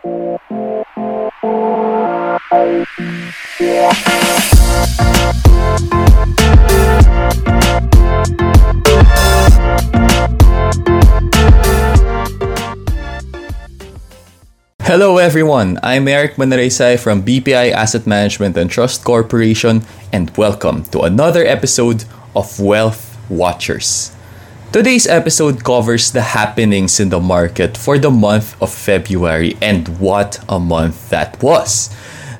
Hello everyone, I'm Eric Manresay from BPI Asset Management and Trust Corporation and welcome to another episode of Wealth Watchers. Today's episode covers the happenings in the market for the month of February and what a month that was.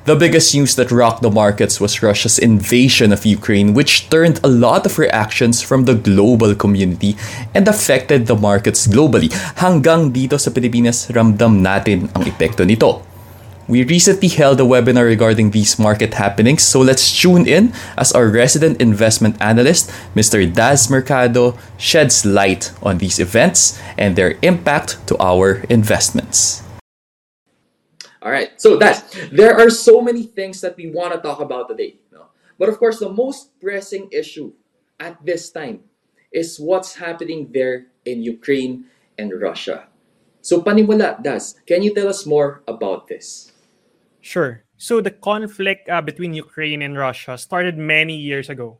The biggest news that rocked the markets was Russia's invasion of Ukraine, which turned a lot of reactions from the global community and affected the markets globally. Hanggang dito sa Pilipinas, ramdam natin ang epekto nito. We recently held a webinar regarding these market happenings, so let's tune in as our resident investment analyst, Mr. Daz Mercado, sheds light on these events and their impact to our investments. All right. So that there are so many things that we want to talk about today. But of course, the most pressing issue at this time is what's happening there in Ukraine and Russia. So panimula, Das, can you tell us more about this? Sure. So the conflict uh, between Ukraine and Russia started many years ago.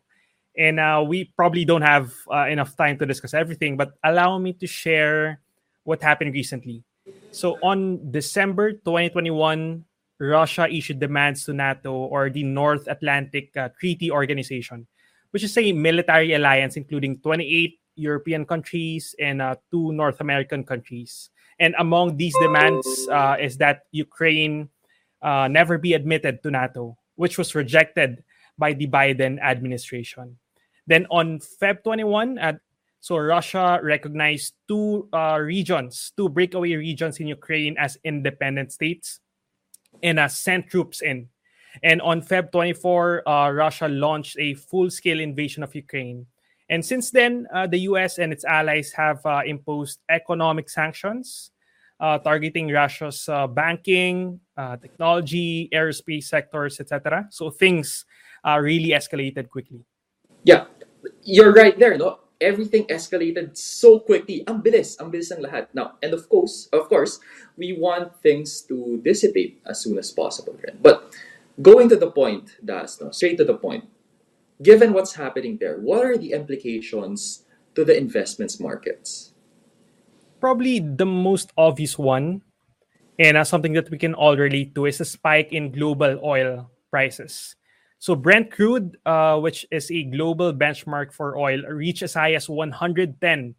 And uh, we probably don't have uh, enough time to discuss everything, but allow me to share what happened recently. So on December 2021, Russia issued demands to NATO or the North Atlantic uh, Treaty Organization, which is a military alliance including 28 European countries and uh, two North American countries. And among these demands uh, is that Ukraine uh, never be admitted to NATO, which was rejected by the Biden administration. Then on Feb 21, uh, so Russia recognized two uh, regions, two breakaway regions in Ukraine as independent states, and uh, sent troops in. And on Feb 24, uh, Russia launched a full-scale invasion of Ukraine. And since then, uh, the U.S. and its allies have uh, imposed economic sanctions uh, targeting Russia's banking, Uh, technology, aerospace sectors, etc. So things are really escalated quickly. Yeah, you're right there, no? everything escalated so quickly. Ang bilis, ang bilis ng lahat. Now, and of course, of course, we want things to dissipate as soon as possible. Right? But going to the point, Das, no, straight to the point, given what's happening there, what are the implications to the investments markets? Probably the most obvious one, and uh, something that we can all relate to, is a spike in global oil prices. So Brent crude, uh, which is a global benchmark for oil, reached as high as $110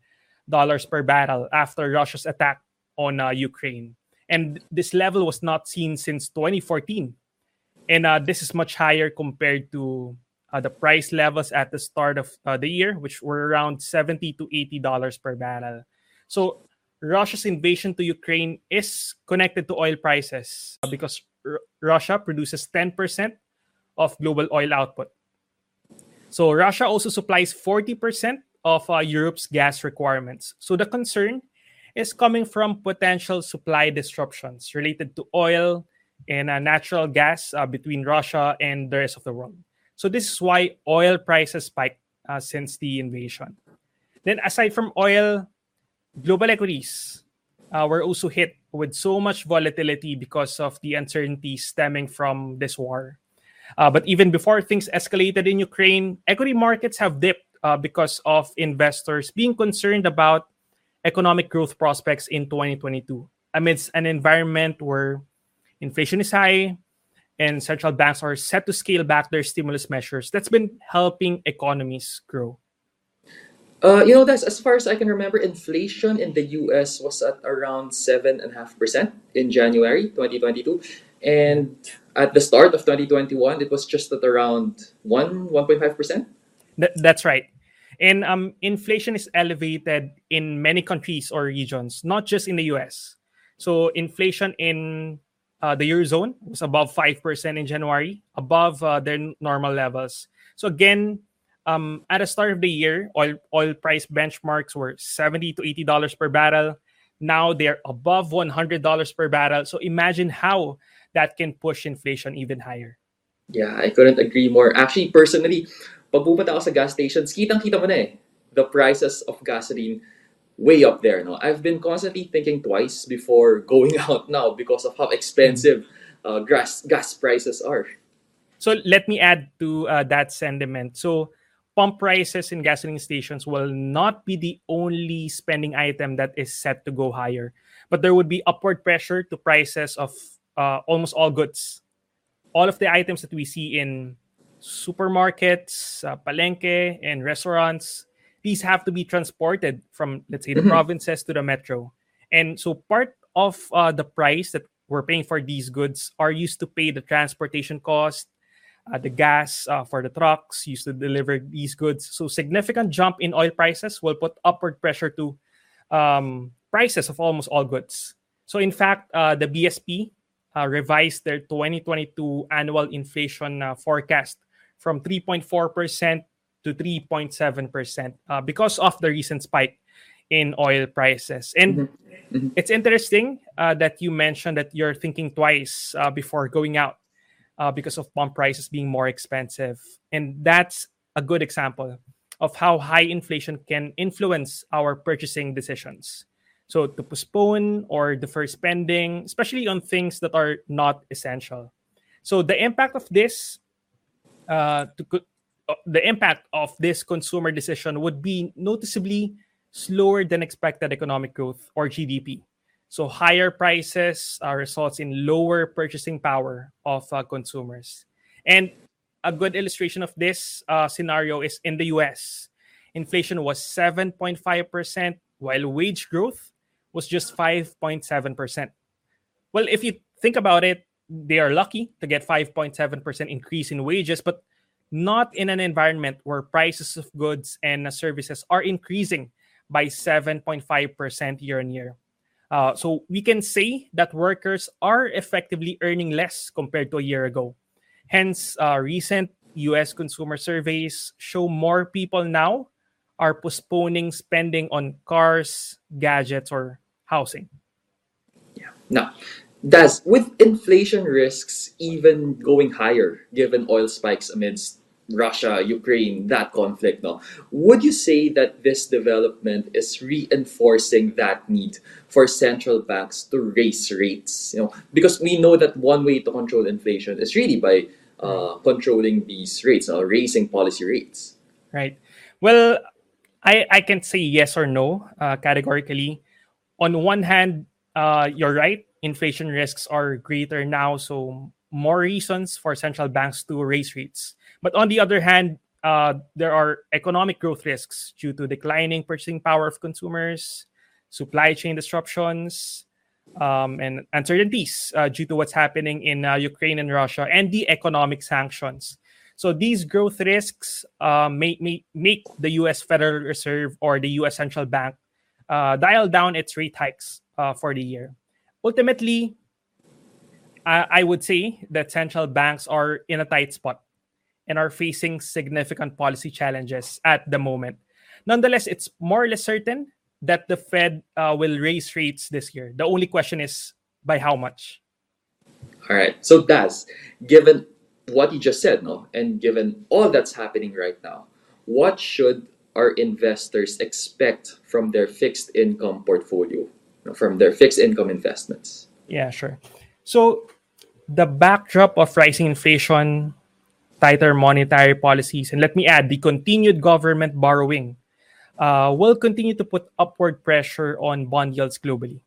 per barrel after Russia's attack on uh, Ukraine. And this level was not seen since 2014. And uh, this is much higher compared to uh, the price levels at the start of uh, the year, which were around 70 to $80 per barrel. So Russia's invasion to Ukraine is connected to oil prices uh, because R- Russia produces 10% of global oil output. So Russia also supplies 40% of uh, Europe's gas requirements. So the concern is coming from potential supply disruptions related to oil and uh, natural gas uh, between Russia and the rest of the world. So this is why oil prices spiked uh, since the invasion. Then aside from oil, global equities uh, were also hit with so much volatility because of the uncertainty stemming from this war. Uh, but even before things escalated in Ukraine, equity markets have dipped uh, because of investors being concerned about economic growth prospects in 2022 amidst an environment where inflation is high and central banks are set to scale back their stimulus measures. That's been helping economies grow. Uh, you know, that's as far as I can remember, inflation in the US was at around 7.5% in January 2022. And at the start of 2021, it was just at around 1, 1.5%. Th- that's right. And um, inflation is elevated in many countries or regions, not just in the US. So inflation in uh, the Eurozone was above 5% in January, above uh, their normal levels. So again, um, at the start of the year, oil, oil price benchmarks were 70 to $80 per barrel. Now they're above $100 per barrel. So imagine how that can push inflation even higher. Yeah, I couldn't agree more. Actually, personally, pag pupunta ako sa gas stations, kitang-kita mo na eh, the prices of gasoline way up there. No, I've been constantly thinking twice before going out now because of how expensive uh, gas gas prices are. So let me add to uh, that sentiment. So pump prices in gasoline stations will not be the only spending item that is set to go higher, but there would be upward pressure to prices of uh, almost all goods. All of the items that we see in supermarkets, uh, palenque, and restaurants, these have to be transported from, let's say, the Mhm. provinces to the metro. And so part of uh, the price that we're paying for these goods are used to pay the transportation cost, uh, the gas uh, for the trucks used to deliver these goods. So significant jump in oil prices will put upward pressure to um, prices of almost all goods. So in fact, uh, the BSP uh, revised their 2022 annual inflation uh, forecast from 3.4% to 3.7% uh, because of the recent spike in oil prices. And Mhm. Mhm. it's interesting uh, that you mentioned that you're thinking twice uh, before going out uh, because of pump prices being more expensive. And that's a good example of how high inflation can influence our purchasing decisions. So to postpone or defer spending, especially on things that are not essential. So the impact of this, uh, to uh, the impact of this consumer decision would be noticeably slower than expected economic growth or GDP. So higher prices uh, results in lower purchasing power of uh, consumers. And a good illustration of this uh, scenario is in the US. Inflation was 7.5%, while wage growth was just 5.7%. Well, if you think about it, they are lucky to get 5.7% increase in wages, but not in an environment where prices of goods and services are increasing by 7.5% year on year. Uh, so we can say that workers are effectively earning less compared to a year ago. Hence, uh, recent US consumer surveys show more people now are postponing spending on cars, gadgets, or housing. Yeah. Now, Daz with inflation risks even going higher given oil spikes amidst Russia, Ukraine, that conflict, no? Would you say that this development is reinforcing that need for central banks to raise rates? You know, because we know that one way to control inflation is really by uh, controlling these rates, or raising policy rates. right? Well, I, I can say yes or no uh, categorically. On one hand, uh, you're right. Inflation risks are greater now, so more reasons for central banks to raise rates. But on the other hand, uh, there are economic growth risks due to declining purchasing power of consumers, supply chain disruptions, um, and uncertainties uh, due to what's happening in uh, Ukraine and Russia, and the economic sanctions. So these growth risks uh, may, may make the U.S. Federal Reserve or the U.S. Central Bank uh, dial down its rate hikes uh, for the year. Ultimately, I, I would say that central banks are in a tight spot and are facing significant policy challenges at the moment. Nonetheless, it's more or less certain that the Fed uh, will raise rates this year. The only question is by how much. All right. So Daz, given what you just said, no, and given all that's happening right now, what should our investors expect from their fixed income portfolio, from their fixed income investments? Yeah, sure. So the backdrop of rising inflation, tighter monetary policies, and let me add the continued government borrowing uh, will continue to put upward pressure on bond yields globally.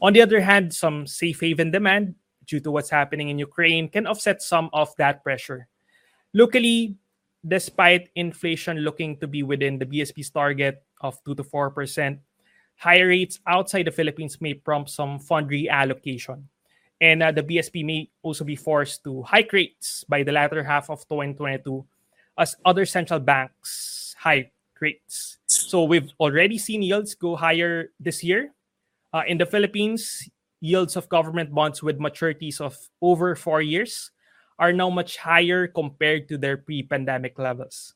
On the other hand, some safe haven demand due to what's happening in Ukraine can offset some of that pressure. Locally, despite inflation looking to be within the BSP's target of 2 to 4%, higher rates outside the Philippines may prompt some fund reallocation. And uh, the BSP may also be forced to hike rates by the latter half of 2022 as other central banks hike rates. So we've already seen yields go higher this year. Uh, in the Philippines, yields of government bonds with maturities of over four years are now much higher compared to their pre pandemic levels.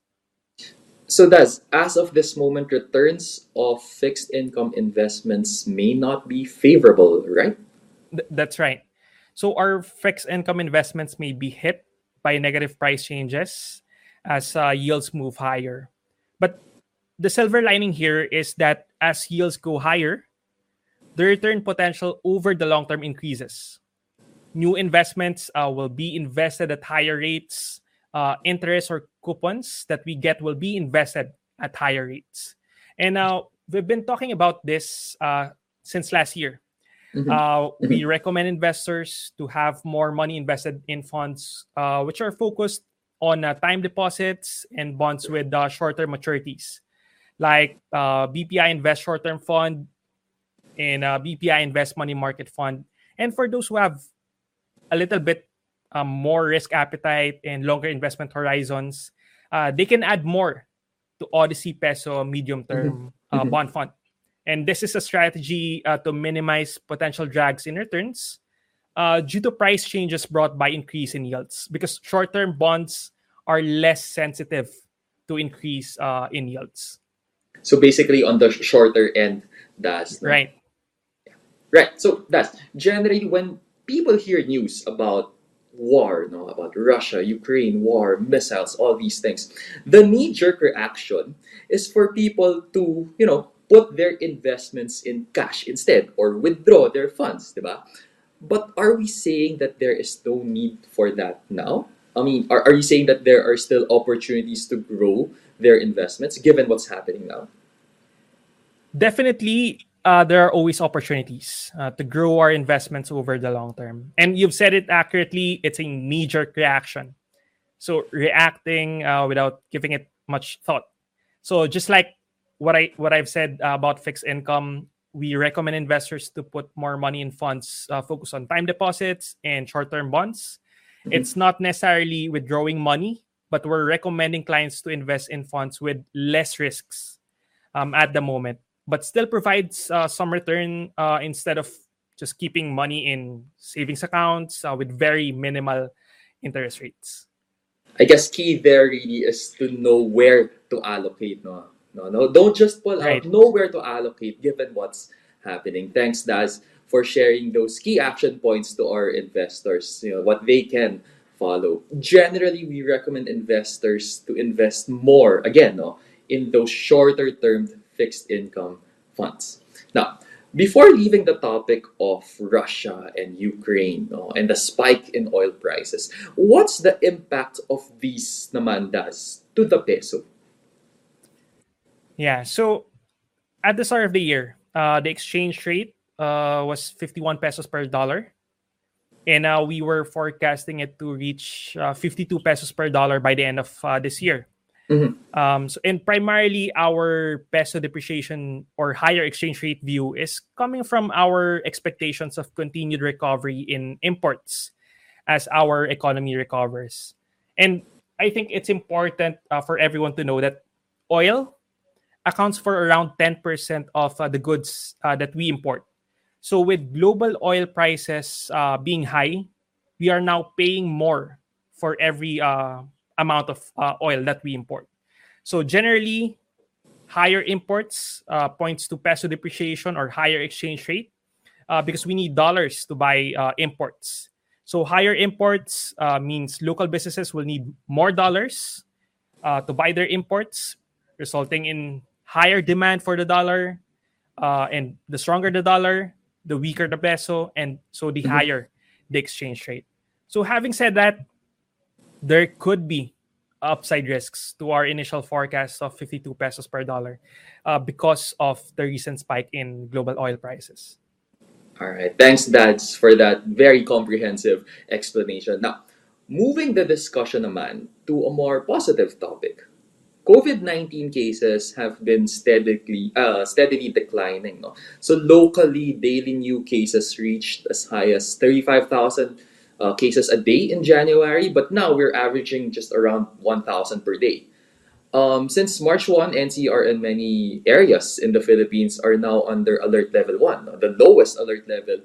So Daz, as of this moment, returns of fixed income investments may not be favorable, right? Th- that's right. So our fixed income investments may be hit by negative price changes as uh, yields move higher. But the silver lining here is that as yields go higher, the return potential over the long term increases. New investments uh, will be invested at higher rates. Uh, interest or coupons that we get will be invested at higher rates. And now we've been talking about this uh, since last year. Mm-hmm. Uh, we mm-hmm. recommend investors to have more money invested in funds uh, which are focused on uh, time deposits and bonds with uh, shorter maturities, like uh, BPI Invest Short Term Fund and uh, BPI Invest Money Market Fund. And for those who have a little bit um, more risk appetite and longer investment horizons, uh, they can add more to Odyssey Peso Medium Term mm-hmm. Uh, mm-hmm. Bond Fund. And this is a strategy uh, to minimize potential drags in returns uh, due to price changes brought by increase in yields because short-term bonds are less sensitive to increase uh, in yields. So basically, on the shorter end, that's right. Yeah. Right. So that's generally when people hear news about war, no, about Russia, Ukraine war, missiles, all these things, the knee-jerk reaction is for people to, you know, put their investments in cash instead or withdraw their funds, diba? But are we saying that there is no need for that now? I mean, are, are you saying that there are still opportunities to grow their investments given what's happening now? Definitely, uh, there are always opportunities uh, to grow our investments over the long term. And you've said it accurately, it's a knee jerk reaction. So, reacting uh, without giving it much thought. So, just like what I what I've said uh, about fixed income, we recommend investors to put more money in funds uh, focus on time deposits and short-term bonds. Mm-hmm. it's not necessarily withdrawing money but we're recommending clients to invest in funds with less risks um, at the moment but still provides uh, some return uh, instead of just keeping money in savings accounts uh, with very minimal interest rates. I guess key there really is to know where to allocate no no, no, don't just pull right. out. Know where to allocate given what's happening. Thanks, Daz, for sharing those key action points to our investors. You know what they can follow. Generally, we recommend investors to invest more again, no, in those shorter term fixed income funds. Now, before leaving the topic of Russia and Ukraine no, and the spike in oil prices, what's the impact of these naman Daz to the peso? Yeah. So at the start of the year, uh, the exchange rate uh, was 51 pesos per dollar. And now uh, we were forecasting it to reach uh, 52 pesos per dollar by the end of uh, this year. Mm-hmm. Um, so, and primarily our peso depreciation or higher exchange rate view is coming from our expectations of continued recovery in imports as our economy recovers. And I think it's important uh, for everyone to know that oil accounts for around 10% of uh, the goods uh, that we import. So, with global oil prices uh, being high, we are now paying more for every uh, amount of uh, oil that we import. So, generally, higher imports uh, points to peso depreciation or higher exchange rate because we need dollars to buy imports. So, higher imports means local businesses will need more dollars to buy their imports, resulting in higher demand for the dollar, uh, and the stronger the dollar, the weaker the peso, and so the mm-hmm. higher the exchange rate. So, having said that, there could be upside risks to our initial forecast of 52 pesos per dollar uh, because of the recent spike in global oil prices. All right. Thanks, Daz, for that very comprehensive explanation. Now, moving the discussion naman to a more positive topic. COVID-19 cases have been steadily uh, steadily declining. No? So locally, daily new cases reached as high as 35,000 uh, cases a day in January, but now we're averaging just around 1,000 per day. Um, since March 1, NCR and many areas in the Philippines are now under alert level 1, no? the lowest alert level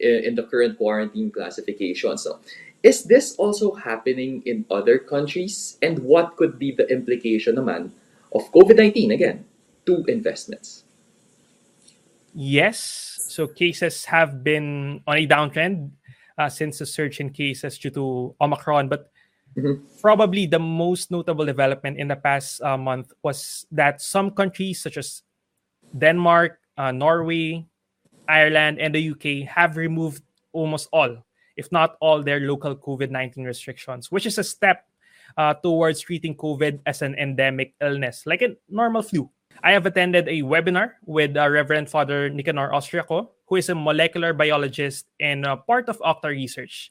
in, in the current quarantine classification. So is this also happening in other countries? And what could be the implication naman of COVID-19 again to investments? Yes. So cases have been on a downtrend uh, since the surge in cases due to Omicron. But Probably the most notable development in the past uh, month was that some countries such as Denmark, uh, Norway, Ireland, and the UK have removed almost all, if not all, their local COVID 19 restrictions, which is a step uh, towards treating COVID as an endemic illness, like a normal flu. I have attended a webinar with uh, Reverend Father Nicanor Austriaco, who is a molecular biologist and uh, part of Octa Research.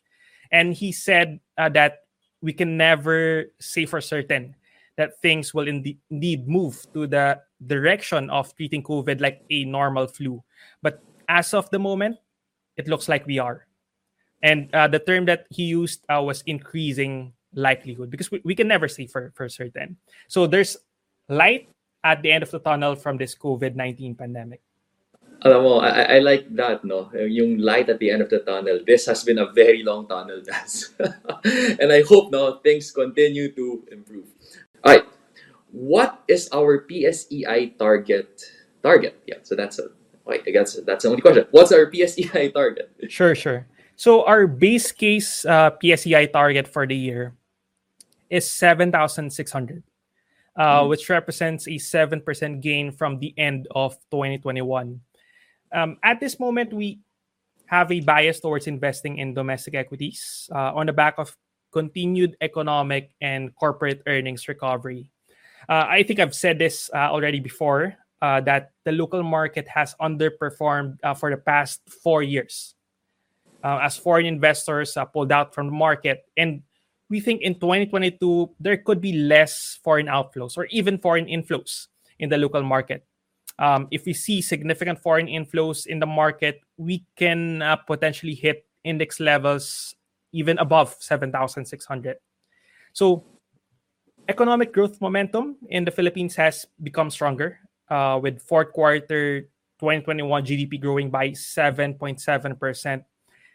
And he said uh, that we can never say for certain that things will indeed move to the direction of treating COVID like a normal flu. But as of the moment, it looks like we are. And uh, the term that he used uh, was increasing likelihood because we, we can never say for, for certain. So there's light at the end of the tunnel from this COVID 19 pandemic. Alam mo, I, I like that, no? Yung light at the end of the tunnel. This has been a very long tunnel, Das. and I hope, no, things continue to improve. All right. What is our PSEI target? Target, yeah. So that's a. Wait, I guess that's the only question. What's our PSEI target? Sure, sure. So our base case uh, PSEI target for the year is seven thousand six hundred, uh, mm. which represents a seven percent gain from the end of twenty twenty one. Um, at this moment, we have a bias towards investing in domestic equities uh, on the back of continued economic and corporate earnings recovery. Uh, I think I've said this uh, already before uh, that the local market has underperformed uh, for the past four years uh, as foreign investors pulled out from the market. And we think in 2022, there could be less foreign outflows or even foreign inflows in the local market um, if we see significant foreign inflows in the market, we can uh, potentially hit index levels even above 7,600. So, economic growth momentum in the Philippines has become stronger, uh, with fourth quarter 2021 GDP growing by 7.7%,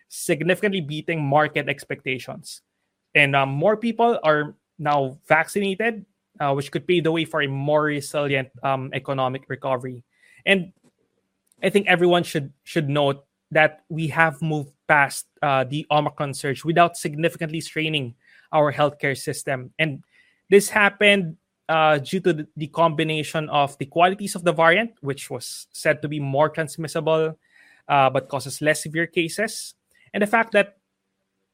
significantly beating market expectations. And um, more people are now vaccinated uh, which could pave the way for a more resilient um, economic recovery. And I think everyone should should note that we have moved past uh, the Omicron surge without significantly straining our healthcare system, and this happened uh, due to the, combination of the qualities of the variant, which was said to be more transmissible uh, but causes less severe cases, and the fact that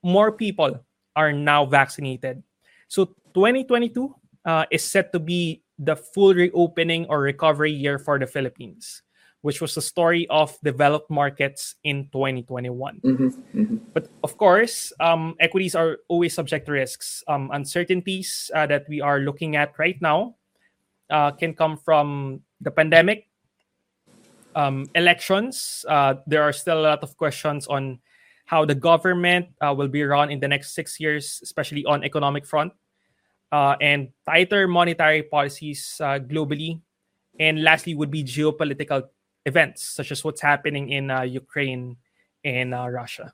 more people are now vaccinated. So 2022 uh, is set to be the full reopening or recovery year for the Philippines, which was the story of developed markets in 2021. Mm-hmm, mm-hmm. But of course, um, equities are always subject to risks. Um, uncertainties uh, that we are looking at right now uh, can come from the pandemic, um, elections. Uh, there are still a lot of questions on how the government uh, will be run in the next six years, especially on economic front uh, and tighter monetary policies uh, globally. And lastly, would be geopolitical events such as what's happening in uh, Ukraine and uh, Russia.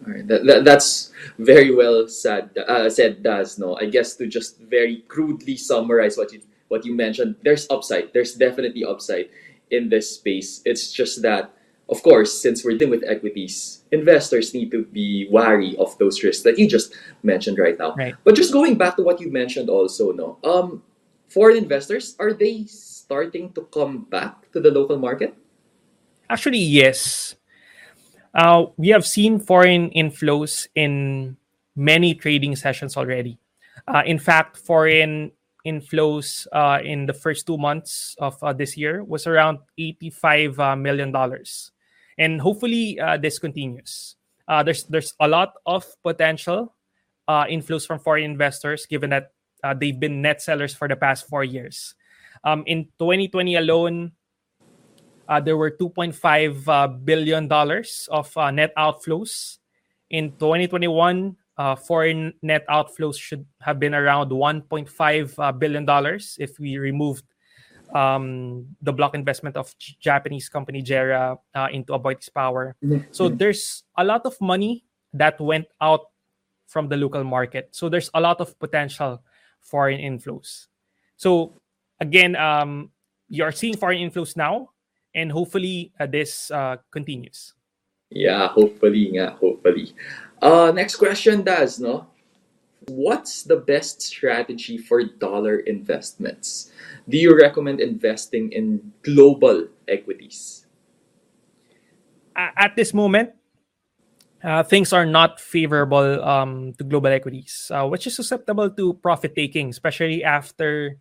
All right, that, that, that's very well said. Uh, said, Daz no? I guess to just very crudely summarize what you what you mentioned, there's upside. There's definitely upside in this space. It's just that of course, since we're dealing with equities, investors need to be wary of those risks that you just mentioned right now. Right. But just going back to what you mentioned also, no, um, foreign investors are they starting to come back to the local market? Actually, yes. Uh, we have seen foreign inflows in many trading sessions already. Uh, in fact, foreign inflows uh, in the first two months of uh, this year was around eighty-five uh, million dollars and hopefully uh, this continues. Uh, there's there's a lot of potential uh, inflows from foreign investors, given that uh, they've been net sellers for the past four years. Um, in 2020 alone, uh, there were 2.5 uh, billion dollars of net outflows. In 2021, foreign net outflows should have been around 1.5 billion dollars if we removed um, the block investment of Japanese company JERA uh, into Aboitiz Power. Mm-hmm. So there's a lot of money that went out from the local market. So there's a lot of potential foreign inflows. So again, um, you're seeing foreign inflows now, and hopefully uh, this uh, continues. Yeah, hopefully, yeah, hopefully. Uh, next question Daz no. What's the best strategy for dollar investments? Do you recommend investing in global equities? At this moment, uh, things are not favorable um, to global equities, uh, which is susceptible to profit taking, especially after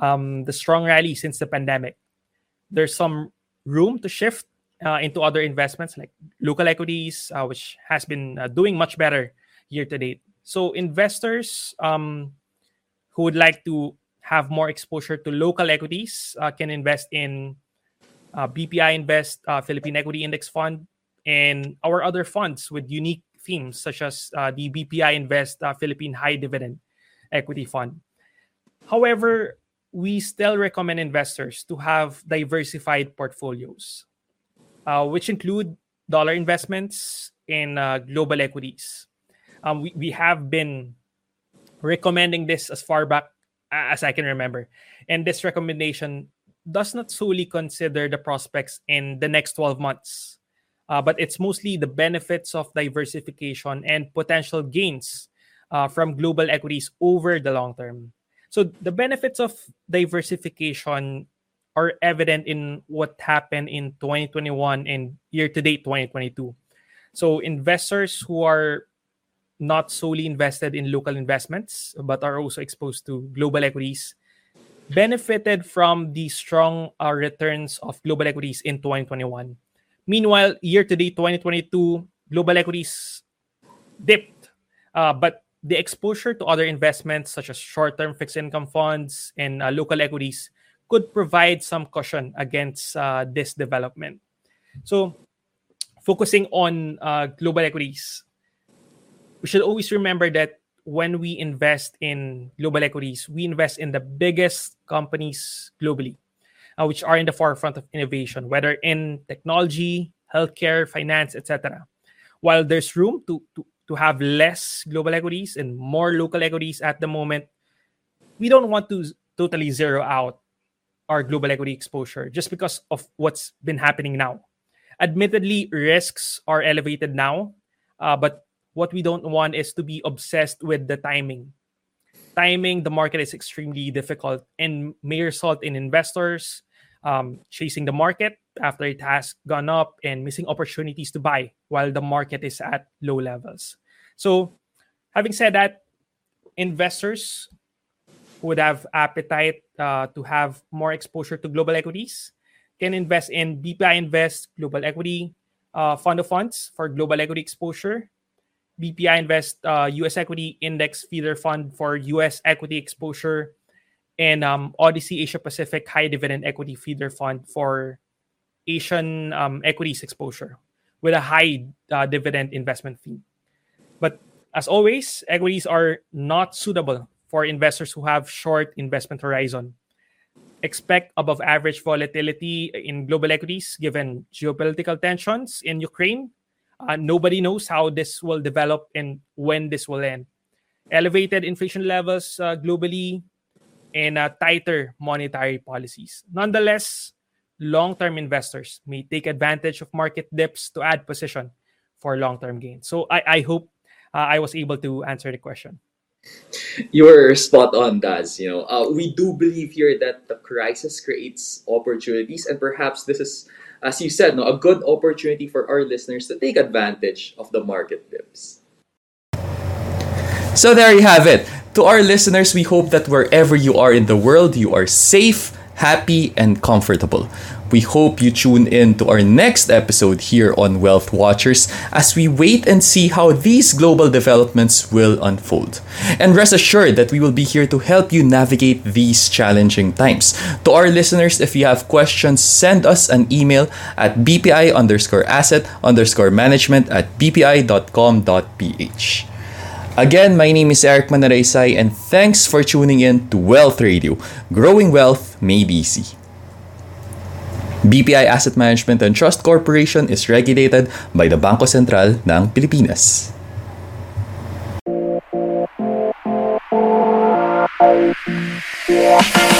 um, the strong rally since the pandemic. There's some room to shift uh, into other investments like local equities, uh, which has been uh, doing much better year to date. So investors um, who would like to have more exposure to local equities uh, can invest in uh, BPI Invest uh, Philippine Equity Index Fund and our other funds with unique themes such as the BPI Invest Philippine High Dividend Equity Fund. However, we still recommend investors to have diversified portfolios, uh, which include dollar investments in uh, global equities. Um, we, we have been recommending this as far back as I can remember. And this recommendation does not solely consider the prospects in the next 12 months, uh, but it's mostly the benefits of diversification and potential gains uh, from global equities over the long term. So the benefits of diversification are evident in what happened in 2021 and year to date 2022. So investors who are not solely invested in local investments but are also exposed to global equities benefited from the strong uh, returns of global equities in 2021. Meanwhile, year to date 2022, global equities dipped, uh, but the exposure to other investments such as short-term fixed income funds and uh, local equities could provide some cushion against uh, this development. So, focusing on uh, global equities, we should always remember that when we invest in global equities, we invest in the biggest companies globally, uh, which are in the forefront of innovation, whether in technology, healthcare, finance, etc. While there's room to, to to have less global equities and more local equities at the moment, we don't want to totally zero out our global equity exposure just because of what's been happening now. Admittedly, risks are elevated now, uh, but what we don't want is to be obsessed with the timing. Timing the market is extremely difficult and may result in investors um, chasing the market after it has gone up and missing opportunities to buy while the market is at low levels. So, having said that, investors would have appetite uh, to have more exposure to global equities can invest in BPI Invest Global Equity uh, Fund of Funds for global equity exposure, BPI Invest uh, US Equity Index Feeder Fund for US equity exposure, and um, Odyssey Asia Pacific High Dividend Equity Feeder Fund for Asian um, equities exposure with a high uh, dividend investment fee. But as always, equities are not suitable for investors who have short investment horizon. Expect above average volatility in global equities given geopolitical tensions in Ukraine. Uh, nobody knows how this will develop and when this will end. Elevated inflation levels uh, globally and uh, tighter monetary policies. Nonetheless, long term investors may take advantage of market dips to add position for long term gains. So I, I hope uh, I was able to answer the question. You were spot on, Daz. You know, uh, we do believe here that the crisis creates opportunities, and perhaps this is, as you said, no, a good opportunity for our listeners to take advantage of the market dips. So there you have it. To our listeners, we hope that wherever you are in the world, you are safe, happy, and comfortable. We hope you tune in to our next episode here on Wealth Watchers as we wait and see how these global developments will unfold. And rest assured that we will be here to help you navigate these challenging times. To our listeners, if you have questions, send us an email at bpi underscore asset underscore management at bpi.com.ph. Again, my name is Eric Manaraysay and thanks for tuning in to Wealth Radio, growing wealth made easy. BPI Asset Management and Trust Corporation is regulated by the Bangko Sentral ng Pilipinas. Yeah.